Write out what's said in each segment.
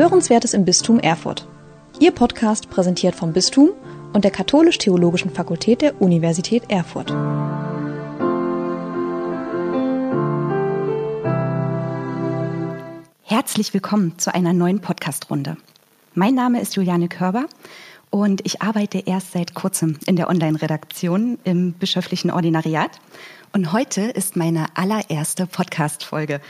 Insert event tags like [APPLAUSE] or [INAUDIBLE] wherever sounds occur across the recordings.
Hörenswertes im Bistum Erfurt. Ihr Podcast präsentiert vom Bistum und der Katholisch-Theologischen Fakultät der Universität Erfurt. Herzlich willkommen zu einer neuen Podcast-Runde. Mein Name ist Juliane Körber und ich arbeite erst seit kurzem in der Online-Redaktion im bischöflichen Ordinariat. Und heute ist meine allererste Podcast-Folge.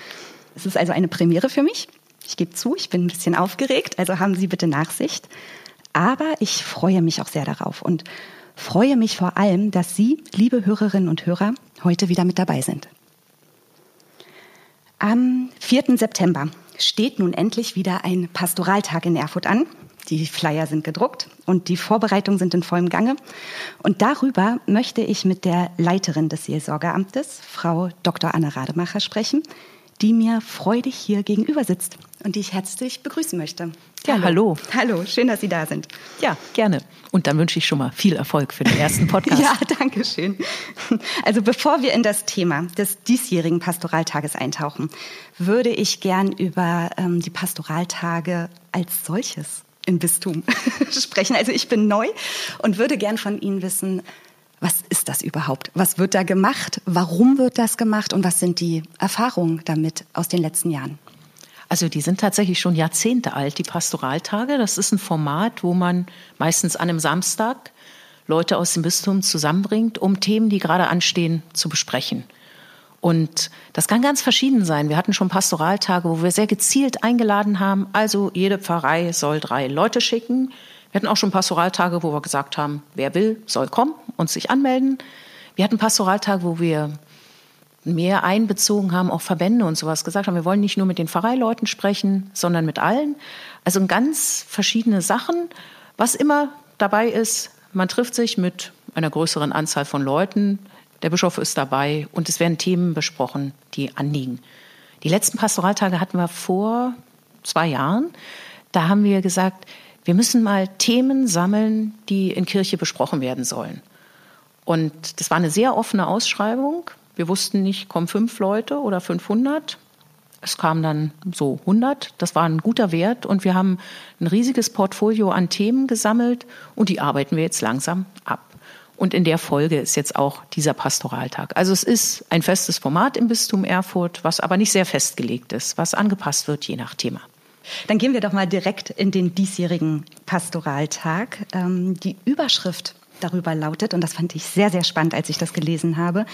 Es ist also eine Premiere für mich. Ich gebe zu, ich bin ein bisschen aufgeregt, also haben Sie bitte Nachsicht. Aber ich freue mich auch sehr darauf und freue mich vor allem, dass Sie, liebe Hörerinnen und Hörer, heute wieder mit dabei sind. Am 4. September steht nun endlich wieder ein Pastoraltag in Erfurt an. Die Flyer sind gedruckt und die Vorbereitungen sind in vollem Gange. Und darüber möchte ich mit der Leiterin des Seelsorgeamtes, Frau Dr. Anne Rademacher, sprechen, die mir freudig hier gegenüber sitzt und die ich herzlich begrüßen möchte. Ja, hallo. Hallo, schön, dass Sie da sind. Ja, gerne. Und dann wünsche ich schon mal viel Erfolg für den ersten Podcast. [LAUGHS] ja, danke schön. Also bevor wir in das Thema des diesjährigen Pastoraltages eintauchen, würde ich gern über ähm, die Pastoraltage als solches im Bistum [LAUGHS] sprechen. Also ich bin neu und würde gern von Ihnen wissen, was ist das überhaupt? Was wird da gemacht? Warum wird das gemacht? Und was sind die Erfahrungen damit aus den letzten Jahren? Also die sind tatsächlich schon Jahrzehnte alt, die Pastoraltage. Das ist ein Format, wo man meistens an einem Samstag Leute aus dem Bistum zusammenbringt, um Themen, die gerade anstehen, zu besprechen. Und das kann ganz verschieden sein. Wir hatten schon Pastoraltage, wo wir sehr gezielt eingeladen haben. Also jede Pfarrei soll drei Leute schicken. Wir hatten auch schon Pastoraltage, wo wir gesagt haben, wer will, soll kommen und sich anmelden. Wir hatten Pastoraltage, wo wir mehr einbezogen haben, auch Verbände und sowas gesagt haben, wir wollen nicht nur mit den Pfarreileuten sprechen, sondern mit allen. Also ganz verschiedene Sachen. Was immer dabei ist, man trifft sich mit einer größeren Anzahl von Leuten, der Bischof ist dabei und es werden Themen besprochen, die anliegen. Die letzten Pastoraltage hatten wir vor zwei Jahren. Da haben wir gesagt, wir müssen mal Themen sammeln, die in Kirche besprochen werden sollen. Und das war eine sehr offene Ausschreibung. Wir wussten nicht, kommen fünf Leute oder 500. Es kamen dann so 100. Das war ein guter Wert. Und wir haben ein riesiges Portfolio an Themen gesammelt und die arbeiten wir jetzt langsam ab. Und in der Folge ist jetzt auch dieser Pastoraltag. Also es ist ein festes Format im Bistum Erfurt, was aber nicht sehr festgelegt ist, was angepasst wird je nach Thema. Dann gehen wir doch mal direkt in den diesjährigen Pastoraltag. Ähm, die Überschrift darüber lautet, und das fand ich sehr, sehr spannend, als ich das gelesen habe,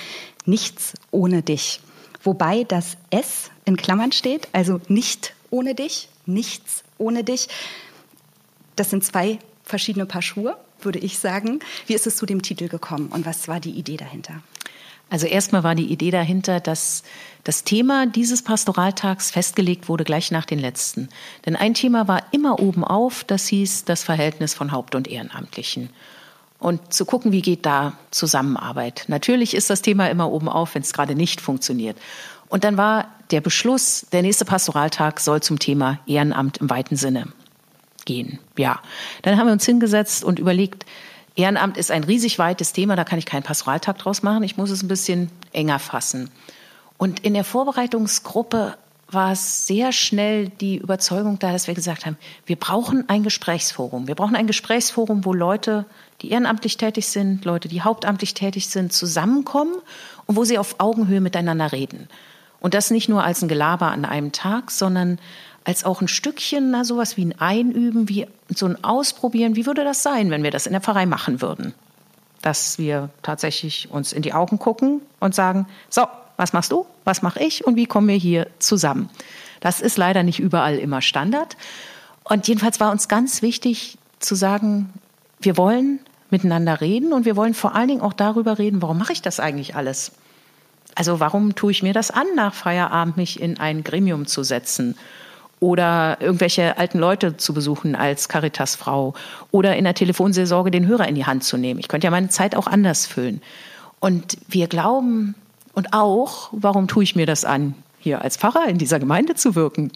nichts ohne dich. Wobei das S in Klammern steht, also nicht ohne dich, nichts ohne dich. Das sind zwei verschiedene Paar Schuhe, würde ich sagen. Wie ist es zu dem Titel gekommen und was war die Idee dahinter? Also erstmal war die Idee dahinter, dass das Thema dieses Pastoraltags festgelegt wurde gleich nach den letzten. Denn ein Thema war immer oben auf, das hieß das Verhältnis von Haupt- und Ehrenamtlichen. Und zu gucken, wie geht da Zusammenarbeit. Natürlich ist das Thema immer oben auf, wenn es gerade nicht funktioniert. Und dann war der Beschluss, der nächste Pastoraltag soll zum Thema Ehrenamt im weiten Sinne gehen. Ja, dann haben wir uns hingesetzt und überlegt, Ehrenamt ist ein riesig weites Thema, da kann ich keinen Pastoraltag draus machen. Ich muss es ein bisschen enger fassen. Und in der Vorbereitungsgruppe war es sehr schnell die Überzeugung da, dass wir gesagt haben, wir brauchen ein Gesprächsforum. Wir brauchen ein Gesprächsforum, wo Leute, die ehrenamtlich tätig sind, Leute, die hauptamtlich tätig sind, zusammenkommen und wo sie auf Augenhöhe miteinander reden. Und das nicht nur als ein Gelaber an einem Tag, sondern als auch ein Stückchen, na, sowas wie ein Einüben, wie so ein Ausprobieren. Wie würde das sein, wenn wir das in der Pfarrei machen würden? Dass wir tatsächlich uns in die Augen gucken und sagen, so, was machst du, was mache ich und wie kommen wir hier zusammen? Das ist leider nicht überall immer Standard. Und jedenfalls war uns ganz wichtig zu sagen, wir wollen miteinander reden und wir wollen vor allen Dingen auch darüber reden, warum mache ich das eigentlich alles? Also warum tue ich mir das an, nach Feierabend mich in ein Gremium zu setzen oder irgendwelche alten Leute zu besuchen als Caritas-Frau oder in der Telefonseelsorge den Hörer in die Hand zu nehmen. Ich könnte ja meine Zeit auch anders füllen. Und wir glauben und auch, warum tue ich mir das an, hier als Pfarrer in dieser Gemeinde zu wirken?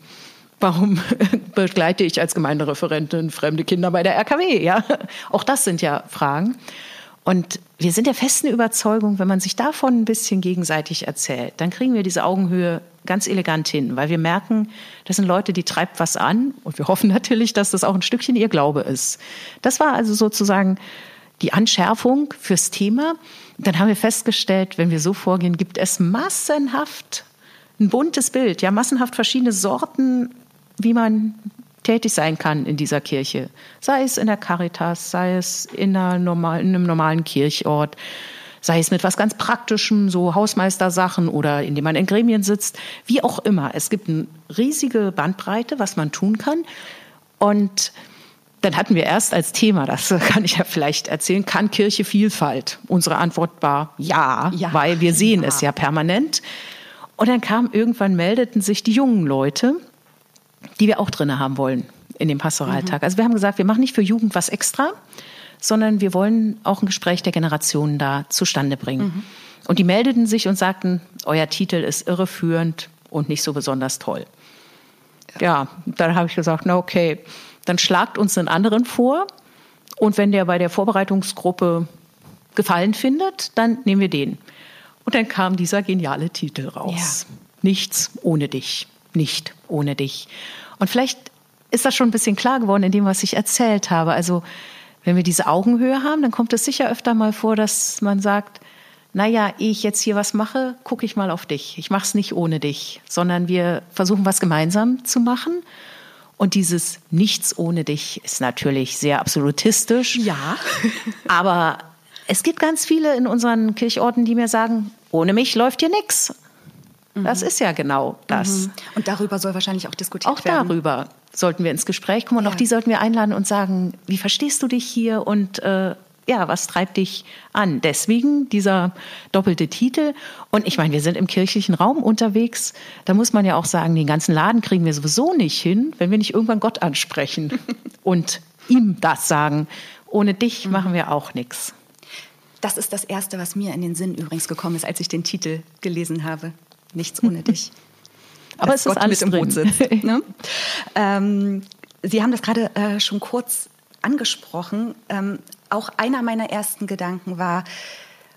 Warum [LAUGHS] begleite ich als Gemeindereferentin fremde Kinder bei der RKW? Ja, auch das sind ja Fragen. Und wir sind der festen Überzeugung, wenn man sich davon ein bisschen gegenseitig erzählt, dann kriegen wir diese Augenhöhe ganz elegant hin, weil wir merken, das sind Leute, die treibt was an und wir hoffen [LAUGHS] natürlich, dass das auch ein Stückchen ihr Glaube ist. Das war also sozusagen die Anschärfung fürs Thema. Dann haben wir festgestellt, wenn wir so vorgehen, gibt es massenhaft ein buntes Bild, ja, massenhaft verschiedene Sorten, wie man tätig sein kann in dieser Kirche. Sei es in der Caritas, sei es in, normal, in einem normalen Kirchort, sei es mit was ganz Praktischem, so Hausmeistersachen oder indem man in Gremien sitzt, wie auch immer. Es gibt eine riesige Bandbreite, was man tun kann. Und dann hatten wir erst als Thema, das kann ich ja vielleicht erzählen, kann Kirche Vielfalt? Unsere Antwort war ja, ja. weil wir sehen ja. es ja permanent. Und dann kam irgendwann, meldeten sich die jungen Leute, die wir auch drinne haben wollen in dem Pastoraltag. Mhm. Also wir haben gesagt, wir machen nicht für Jugend was extra, sondern wir wollen auch ein Gespräch der Generationen da zustande bringen. Mhm. Und die meldeten sich und sagten, euer Titel ist irreführend und nicht so besonders toll. Ja, ja dann habe ich gesagt, na okay, dann schlagt uns einen anderen vor. Und wenn der bei der Vorbereitungsgruppe Gefallen findet, dann nehmen wir den. Und dann kam dieser geniale Titel raus. Ja. Nichts ohne dich. Nicht ohne dich. Und vielleicht ist das schon ein bisschen klar geworden in dem, was ich erzählt habe. Also, wenn wir diese Augenhöhe haben, dann kommt es sicher öfter mal vor, dass man sagt, naja, ehe ich jetzt hier was mache, gucke ich mal auf dich. Ich mache es nicht ohne dich, sondern wir versuchen was gemeinsam zu machen. Und dieses Nichts ohne dich ist natürlich sehr absolutistisch. Ja. aber es gibt ganz viele in unseren Kirchorten, die mir sagen, ohne mich läuft hier nichts. Das mhm. ist ja genau das. Mhm. Und darüber soll wahrscheinlich auch diskutiert auch werden. Auch darüber sollten wir ins Gespräch kommen und ja. auch die sollten wir einladen und sagen, wie verstehst du dich hier und äh, ja, was treibt dich an? Deswegen dieser doppelte Titel. Und ich meine, wir sind im kirchlichen Raum unterwegs. Da muss man ja auch sagen, den ganzen Laden kriegen wir sowieso nicht hin, wenn wir nicht irgendwann Gott ansprechen [LAUGHS] und ihm das sagen. Ohne dich mhm. machen wir auch nichts. Das ist das Erste, was mir in den Sinn übrigens gekommen ist, als ich den Titel gelesen habe. Nichts ohne dich. [LAUGHS] Aber es ist alles mit im Boot sitzt. [LAUGHS] Ne? ähm, Sie haben das gerade äh, schon kurz angesprochen. Ähm, auch einer meiner ersten Gedanken war,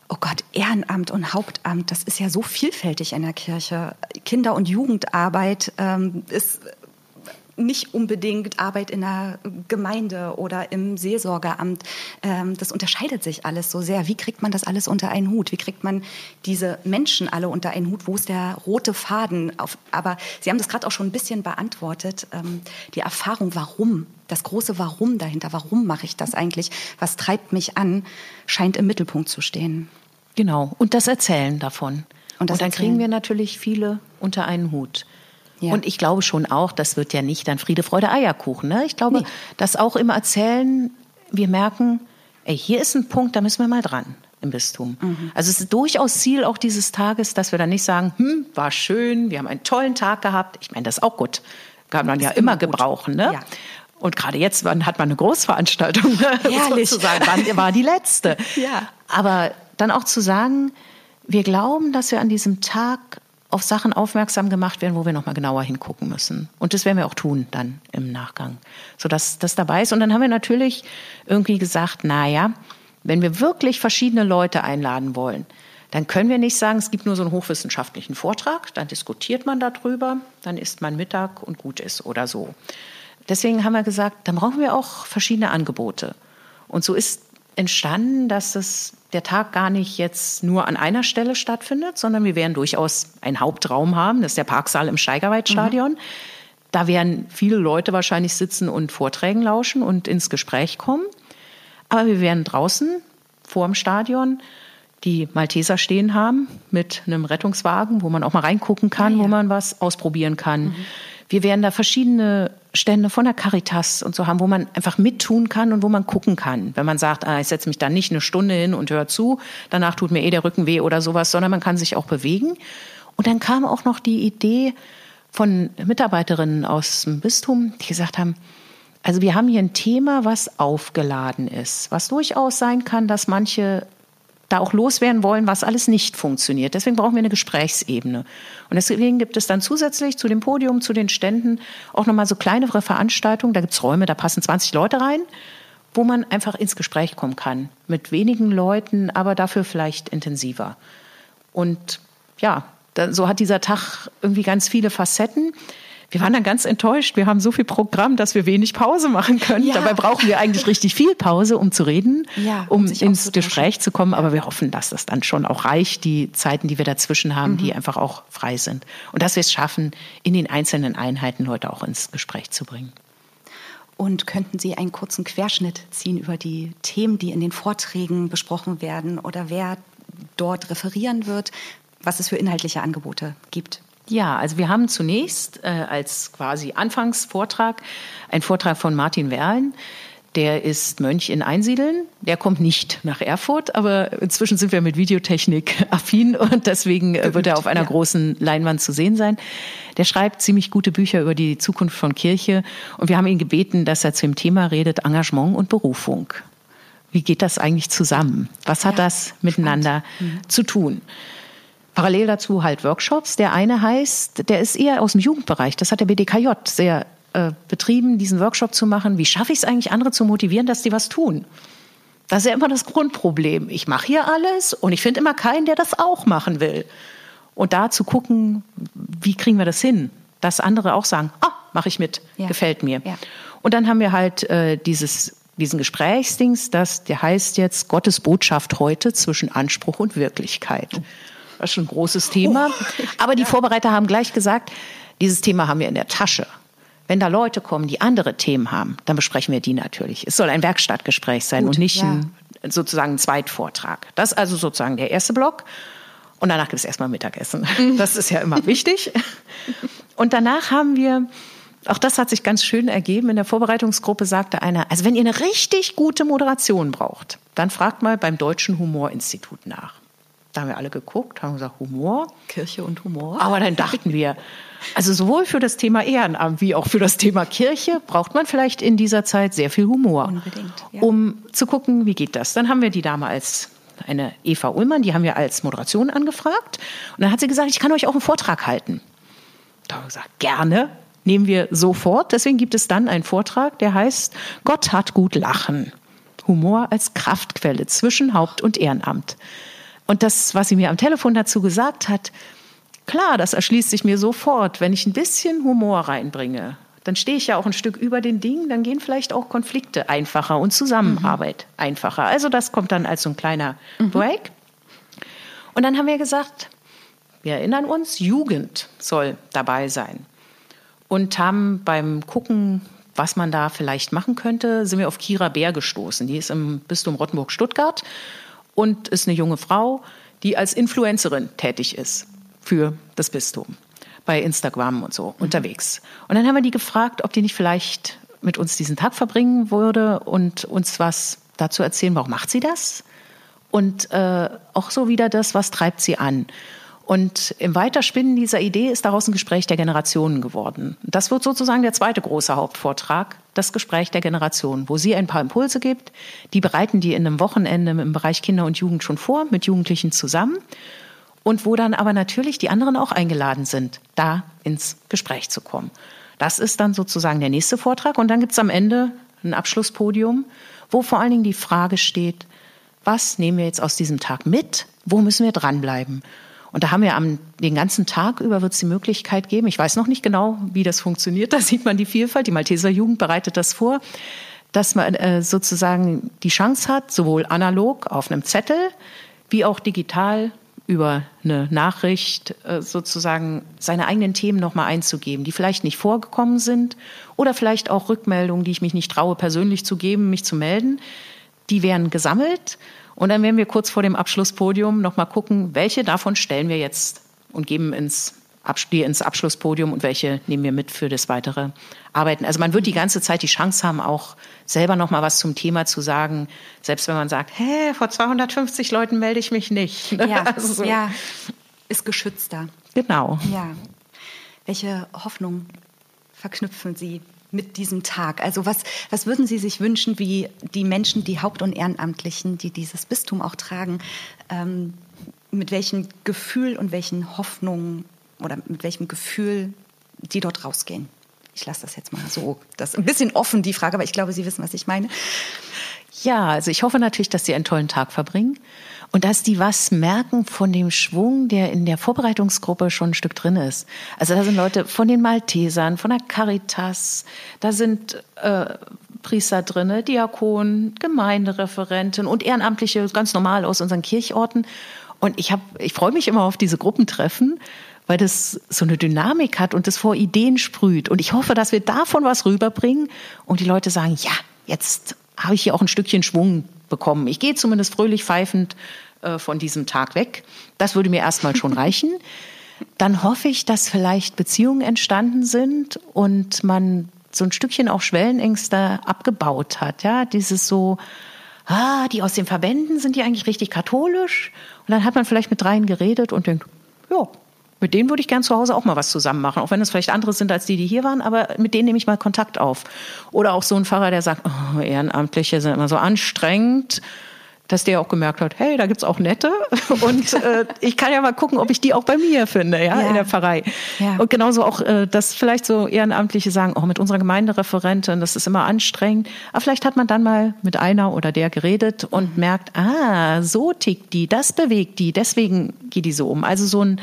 oh Gott, Ehrenamt und Hauptamt, das ist ja so vielfältig in der Kirche. Kinder- und Jugendarbeit ähm, ist nicht unbedingt Arbeit in der Gemeinde oder im Seelsorgeramt. Ähm, das unterscheidet sich alles so sehr. Wie kriegt man das alles unter einen Hut? Wie kriegt man diese Menschen alle unter einen Hut? Wo ist der rote Faden? Auf, aber Sie haben das gerade auch schon ein bisschen beantwortet. Ähm, die Erfahrung, warum, das große Warum dahinter, warum mache ich das eigentlich? Was treibt mich an, scheint im Mittelpunkt zu stehen. Genau. Und das Erzählen davon. Und, Und dann Erzählen. kriegen wir natürlich viele unter einen Hut. Ja. Und ich glaube schon auch, das wird ja nicht dann Friede, Freude, Eierkuchen. Ne? Ich glaube, nee. dass auch im Erzählen wir merken, ey, hier ist ein Punkt, da müssen wir mal dran im Bistum. Mhm. Also es ist durchaus Ziel auch dieses Tages, dass wir dann nicht sagen, hm, war schön, wir haben einen tollen Tag gehabt. Ich meine, das ist auch gut. Kann man ja immer, immer gebrauchen. Ne? Ja. Und gerade jetzt wann hat man eine Großveranstaltung, [LAUGHS] Herrlich. sozusagen. Wann war die letzte? [LAUGHS] ja. Aber dann auch zu sagen, wir glauben, dass wir an diesem Tag auf Sachen aufmerksam gemacht werden, wo wir nochmal genauer hingucken müssen. Und das werden wir auch tun dann im Nachgang, sodass das dabei ist. Und dann haben wir natürlich irgendwie gesagt, na ja, wenn wir wirklich verschiedene Leute einladen wollen, dann können wir nicht sagen, es gibt nur so einen hochwissenschaftlichen Vortrag, dann diskutiert man darüber, dann isst man Mittag und gut ist oder so. Deswegen haben wir gesagt, dann brauchen wir auch verschiedene Angebote. Und so ist entstanden, dass es der Tag gar nicht jetzt nur an einer Stelle stattfindet, sondern wir werden durchaus einen Hauptraum haben. Das ist der Parksaal im Steigerweitstadion. Mhm. Da werden viele Leute wahrscheinlich sitzen und Vorträgen lauschen und ins Gespräch kommen. Aber wir werden draußen vor dem Stadion die Malteser stehen haben mit einem Rettungswagen, wo man auch mal reingucken kann, ah, ja. wo man was ausprobieren kann. Mhm. Wir werden da verschiedene Stände von der Caritas und so haben, wo man einfach mittun kann und wo man gucken kann. Wenn man sagt, ah, ich setze mich da nicht eine Stunde hin und höre zu, danach tut mir eh der Rücken weh oder sowas, sondern man kann sich auch bewegen. Und dann kam auch noch die Idee von Mitarbeiterinnen aus dem Bistum, die gesagt haben, also wir haben hier ein Thema, was aufgeladen ist, was durchaus sein kann, dass manche da auch loswerden wollen, was alles nicht funktioniert. Deswegen brauchen wir eine Gesprächsebene. Und deswegen gibt es dann zusätzlich zu dem Podium, zu den Ständen auch nochmal so kleinere Veranstaltungen. Da gibt es Räume, da passen 20 Leute rein. wo man einfach ins Gespräch kommen kann. Mit wenigen Leuten, aber dafür vielleicht intensiver. Und ja, so hat dieser Tag irgendwie ganz viele Facetten. Wir waren dann ganz enttäuscht. Wir haben so viel Programm, dass wir wenig Pause machen können. Ja. Dabei brauchen wir eigentlich richtig viel Pause, um zu reden, ja, um, um ins Gespräch zu kommen. Aber wir hoffen, dass das dann schon auch reicht, die Zeiten, die wir dazwischen haben, mhm. die einfach auch frei sind. Und dass wir es schaffen, in den einzelnen Einheiten Leute auch ins Gespräch zu bringen. Und könnten Sie einen kurzen Querschnitt ziehen über die Themen, die in den Vorträgen besprochen werden oder wer dort referieren wird, was es für inhaltliche Angebote gibt? Ja, also wir haben zunächst äh, als quasi Anfangsvortrag einen Vortrag von Martin Werlen. Der ist Mönch in Einsiedeln. Der kommt nicht nach Erfurt, aber inzwischen sind wir mit Videotechnik [LAUGHS] affin und deswegen äh, wird er auf einer ja. großen Leinwand zu sehen sein. Der schreibt ziemlich gute Bücher über die Zukunft von Kirche und wir haben ihn gebeten, dass er zu dem Thema redet Engagement und Berufung. Wie geht das eigentlich zusammen? Was hat ja, das miteinander mhm. zu tun? Parallel dazu halt Workshops. Der eine heißt, der ist eher aus dem Jugendbereich. Das hat der BDKJ sehr äh, betrieben, diesen Workshop zu machen. Wie schaffe ich es eigentlich, andere zu motivieren, dass die was tun? Das ist ja immer das Grundproblem. Ich mache hier alles und ich finde immer keinen, der das auch machen will. Und da zu gucken, wie kriegen wir das hin, dass andere auch sagen, ah, mache ich mit, ja. gefällt mir. Ja. Und dann haben wir halt äh, dieses, diesen Gesprächsdings, das, der heißt jetzt Gottes Botschaft heute zwischen Anspruch und Wirklichkeit. Das ist schon ein großes Thema. Oh, Aber die Vorbereiter haben gleich gesagt, dieses Thema haben wir in der Tasche. Wenn da Leute kommen, die andere Themen haben, dann besprechen wir die natürlich. Es soll ein Werkstattgespräch sein Gut, und nicht ja. ein, sozusagen ein Zweitvortrag. Das ist also sozusagen der erste Block. Und danach gibt es erstmal Mittagessen. Mhm. Das ist ja immer wichtig. Und danach haben wir, auch das hat sich ganz schön ergeben, in der Vorbereitungsgruppe sagte einer, also wenn ihr eine richtig gute Moderation braucht, dann fragt mal beim Deutschen Humorinstitut nach. Da haben wir alle geguckt, haben gesagt, Humor. Kirche und Humor. Aber dann dachten wir, also sowohl für das Thema Ehrenamt wie auch für das Thema Kirche braucht man vielleicht in dieser Zeit sehr viel Humor. Unbedingt. Ja. Um zu gucken, wie geht das. Dann haben wir die Dame als eine Eva Ullmann, die haben wir als Moderation angefragt. Und dann hat sie gesagt, ich kann euch auch einen Vortrag halten. Da haben wir gesagt, gerne, nehmen wir sofort. Deswegen gibt es dann einen Vortrag, der heißt Gott hat gut lachen. Humor als Kraftquelle zwischen Haupt- und Ehrenamt. Und das, was sie mir am Telefon dazu gesagt hat, klar, das erschließt sich mir sofort. Wenn ich ein bisschen Humor reinbringe, dann stehe ich ja auch ein Stück über den Dingen, dann gehen vielleicht auch Konflikte einfacher und Zusammenarbeit mhm. einfacher. Also das kommt dann als so ein kleiner mhm. Break. Und dann haben wir gesagt, wir erinnern uns, Jugend soll dabei sein. Und haben beim Gucken, was man da vielleicht machen könnte, sind wir auf Kira Bär gestoßen. Die ist im Bistum Rottenburg-Stuttgart und ist eine junge Frau, die als Influencerin tätig ist für das Bistum bei Instagram und so mhm. unterwegs. Und dann haben wir die gefragt, ob die nicht vielleicht mit uns diesen Tag verbringen würde und uns was dazu erzählen, warum macht sie das? Und äh, auch so wieder das, was treibt sie an? Und im Weiterspinnen dieser Idee ist daraus ein Gespräch der Generationen geworden. Das wird sozusagen der zweite große Hauptvortrag, das Gespräch der Generationen, wo sie ein paar Impulse gibt. Die bereiten die in einem Wochenende im Bereich Kinder und Jugend schon vor, mit Jugendlichen zusammen. Und wo dann aber natürlich die anderen auch eingeladen sind, da ins Gespräch zu kommen. Das ist dann sozusagen der nächste Vortrag. Und dann gibt es am Ende ein Abschlusspodium, wo vor allen Dingen die Frage steht, was nehmen wir jetzt aus diesem Tag mit? Wo müssen wir dranbleiben? Und da haben wir am, den ganzen Tag über wird es die Möglichkeit geben. Ich weiß noch nicht genau, wie das funktioniert. [LAUGHS] Da sieht man die Vielfalt. Die Malteser Jugend bereitet das vor, dass man äh, sozusagen die Chance hat, sowohl analog auf einem Zettel wie auch digital über eine Nachricht äh, sozusagen seine eigenen Themen nochmal einzugeben, die vielleicht nicht vorgekommen sind oder vielleicht auch Rückmeldungen, die ich mich nicht traue, persönlich zu geben, mich zu melden. Die werden gesammelt und dann werden wir kurz vor dem Abschlusspodium nochmal gucken, welche davon stellen wir jetzt und geben ins, ins Abschlusspodium und welche nehmen wir mit für das weitere Arbeiten. Also man wird die ganze Zeit die Chance haben, auch selber nochmal was zum Thema zu sagen, selbst wenn man sagt, hä, vor 250 Leuten melde ich mich nicht. [LAUGHS] Ja, [LAUGHS] also so. ja. ist geschützter. Genau. Ja. Welche Hoffnung verknüpfen Sie mit diesem Tag? Also was, was würden Sie sich wünschen, wie die Menschen, die Haupt- und Ehrenamtlichen, die dieses Bistum auch tragen, ähm, mit welchem Gefühl und welchen Hoffnungen oder mit welchem Gefühl die dort rausgehen? Ich lasse das jetzt mal so, das ist ein bisschen offen, die Frage, aber ich glaube, Sie wissen, was ich meine. Ja, also ich hoffe natürlich, dass Sie einen tollen Tag verbringen und dass die was merken von dem Schwung, der in der Vorbereitungsgruppe schon ein Stück drin ist. Also da sind Leute von den Maltesern, von der Caritas, da sind äh, Priester drinne, Diakon, Gemeindereferenten und Ehrenamtliche ganz normal aus unseren Kirchorten. Und ich habe, ich freue mich immer auf diese Gruppentreffen, weil das so eine Dynamik hat und das vor Ideen sprüht. Und ich hoffe, dass wir davon was rüberbringen und die Leute sagen, ja, jetzt habe ich hier auch ein Stückchen Schwung bekommen. Ich gehe zumindest fröhlich pfeifend äh, von diesem Tag weg. Das würde mir erstmal schon [LAUGHS] reichen. Dann hoffe ich, dass vielleicht Beziehungen entstanden sind und man so ein Stückchen auch Schwellenängste abgebaut hat. Ja, dieses so, ah, die aus den Verbänden sind die eigentlich richtig katholisch. Und dann hat man vielleicht mit dreien geredet und denkt, ja, mit denen würde ich gern zu Hause auch mal was zusammen machen, auch wenn es vielleicht andere sind als die, die hier waren, aber mit denen nehme ich mal Kontakt auf. Oder auch so ein Pfarrer, der sagt, oh, Ehrenamtliche sind immer so anstrengend dass der auch gemerkt hat, hey, da gibt's auch nette [LAUGHS] und äh, ich kann ja mal gucken, ob ich die auch bei mir finde, ja, ja. in der Pfarrei. Ja. Und genauso auch, äh, dass vielleicht so Ehrenamtliche sagen, oh, mit unserer Gemeindereferentin, das ist immer anstrengend. Aber vielleicht hat man dann mal mit einer oder der geredet und merkt, ah, so tickt die, das bewegt die, deswegen geht die so um. Also so ein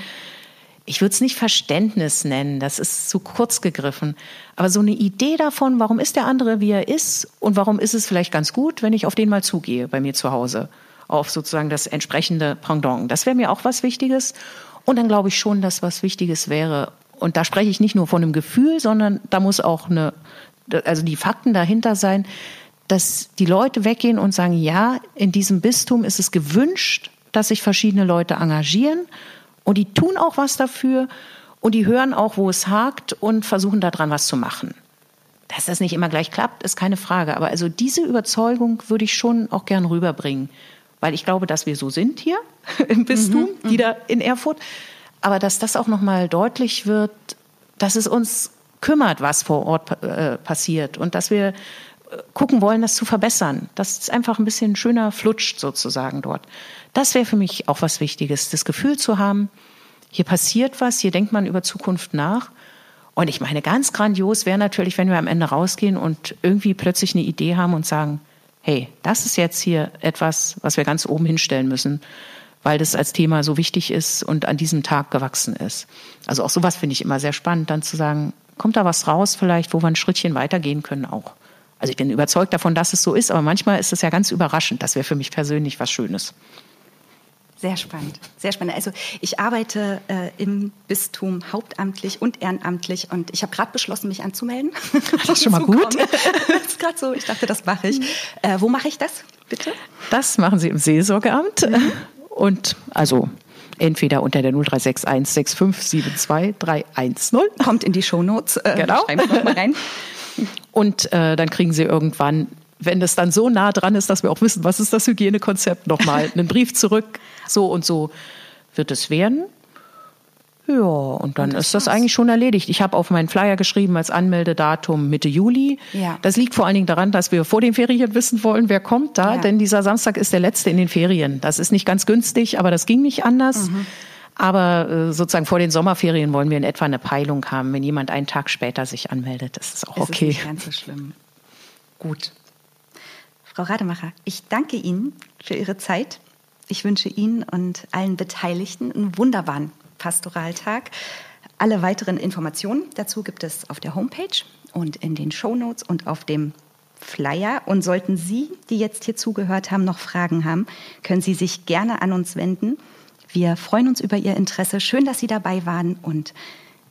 ich würde es nicht Verständnis nennen, das ist zu kurz gegriffen, aber so eine Idee davon, warum ist der andere, wie er ist und warum ist es vielleicht ganz gut, wenn ich auf den mal zugehe bei mir zu Hause, auf sozusagen das entsprechende Pendant. Das wäre mir auch was Wichtiges. Und dann glaube ich schon, dass was Wichtiges wäre. Und da spreche ich nicht nur von einem Gefühl, sondern da muss auch eine, also die Fakten dahinter sein, dass die Leute weggehen und sagen, ja, in diesem Bistum ist es gewünscht, dass sich verschiedene Leute engagieren und die tun auch was dafür und die hören auch, wo es hakt und versuchen daran was zu machen. Dass das nicht immer gleich klappt, ist keine Frage. Aber also diese Überzeugung würde ich schon auch gern rüberbringen. Weil ich glaube, dass wir so sind hier [LAUGHS] im Bistum, mhm, die da in Erfurt. Aber dass das auch nochmal deutlich wird, dass es uns kümmert, was vor Ort äh, passiert und dass wir gucken wollen, das zu verbessern, dass es einfach ein bisschen schöner flutscht sozusagen dort. Das wäre für mich auch was Wichtiges, das Gefühl zu haben, hier passiert was, hier denkt man über Zukunft nach. Und ich meine, ganz grandios wäre natürlich, wenn wir am Ende rausgehen und irgendwie plötzlich eine Idee haben und sagen, hey, das ist jetzt hier etwas, was wir ganz oben hinstellen müssen, weil das als Thema so wichtig ist und an diesem Tag gewachsen ist. Also auch sowas finde ich immer sehr spannend, dann zu sagen, kommt da was raus vielleicht, wo wir ein Schrittchen weitergehen können auch. Also ich bin überzeugt davon, dass es so ist, aber manchmal ist es ja ganz überraschend. Das wäre für mich persönlich was Schönes. Sehr spannend, sehr spannend. Also ich arbeite äh, im Bistum hauptamtlich und ehrenamtlich und ich habe gerade beschlossen, mich anzumelden. Das ist schon mal gut. [LAUGHS] das ist gerade so, ich dachte, das mache ich. Äh, wo mache ich das, bitte? Das machen Sie im Seelsorgeamt mhm. [LAUGHS] und also entweder unter der 0361 6572 310. Kommt in die Shownotes. Äh, genau. Schreiben wir mal rein. [LAUGHS] Und äh, dann kriegen Sie irgendwann wenn es dann so nah dran ist, dass wir auch wissen, was ist das Hygienekonzept, nochmal einen Brief zurück, so und so wird es werden. Ja, und dann und das ist das war's. eigentlich schon erledigt. Ich habe auf meinen Flyer geschrieben als Anmeldedatum Mitte Juli. Ja. Das liegt vor allen Dingen daran, dass wir vor den Ferien wissen wollen, wer kommt da, ja. denn dieser Samstag ist der letzte in den Ferien. Das ist nicht ganz günstig, aber das ging nicht anders. Mhm. Aber äh, sozusagen vor den Sommerferien wollen wir in etwa eine Peilung haben, wenn jemand einen Tag später sich anmeldet. Das ist auch es okay. Ist nicht ganz so schlimm. Gut. Frau Rademacher, ich danke Ihnen für Ihre Zeit. Ich wünsche Ihnen und allen Beteiligten einen wunderbaren Pastoraltag. Alle weiteren Informationen dazu gibt es auf der Homepage und in den Show Notes und auf dem Flyer. Und sollten Sie, die jetzt hier zugehört haben, noch Fragen haben, können Sie sich gerne an uns wenden. Wir freuen uns über Ihr Interesse. Schön, dass Sie dabei waren und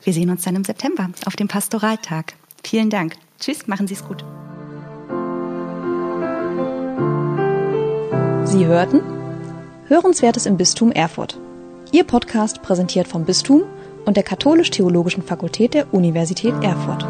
wir sehen uns dann im September auf dem Pastoraltag. Vielen Dank. Tschüss, machen Sie es gut. Sie hörten Hörenswertes im Bistum Erfurt. Ihr Podcast präsentiert vom Bistum und der Katholisch-Theologischen Fakultät der Universität Erfurt.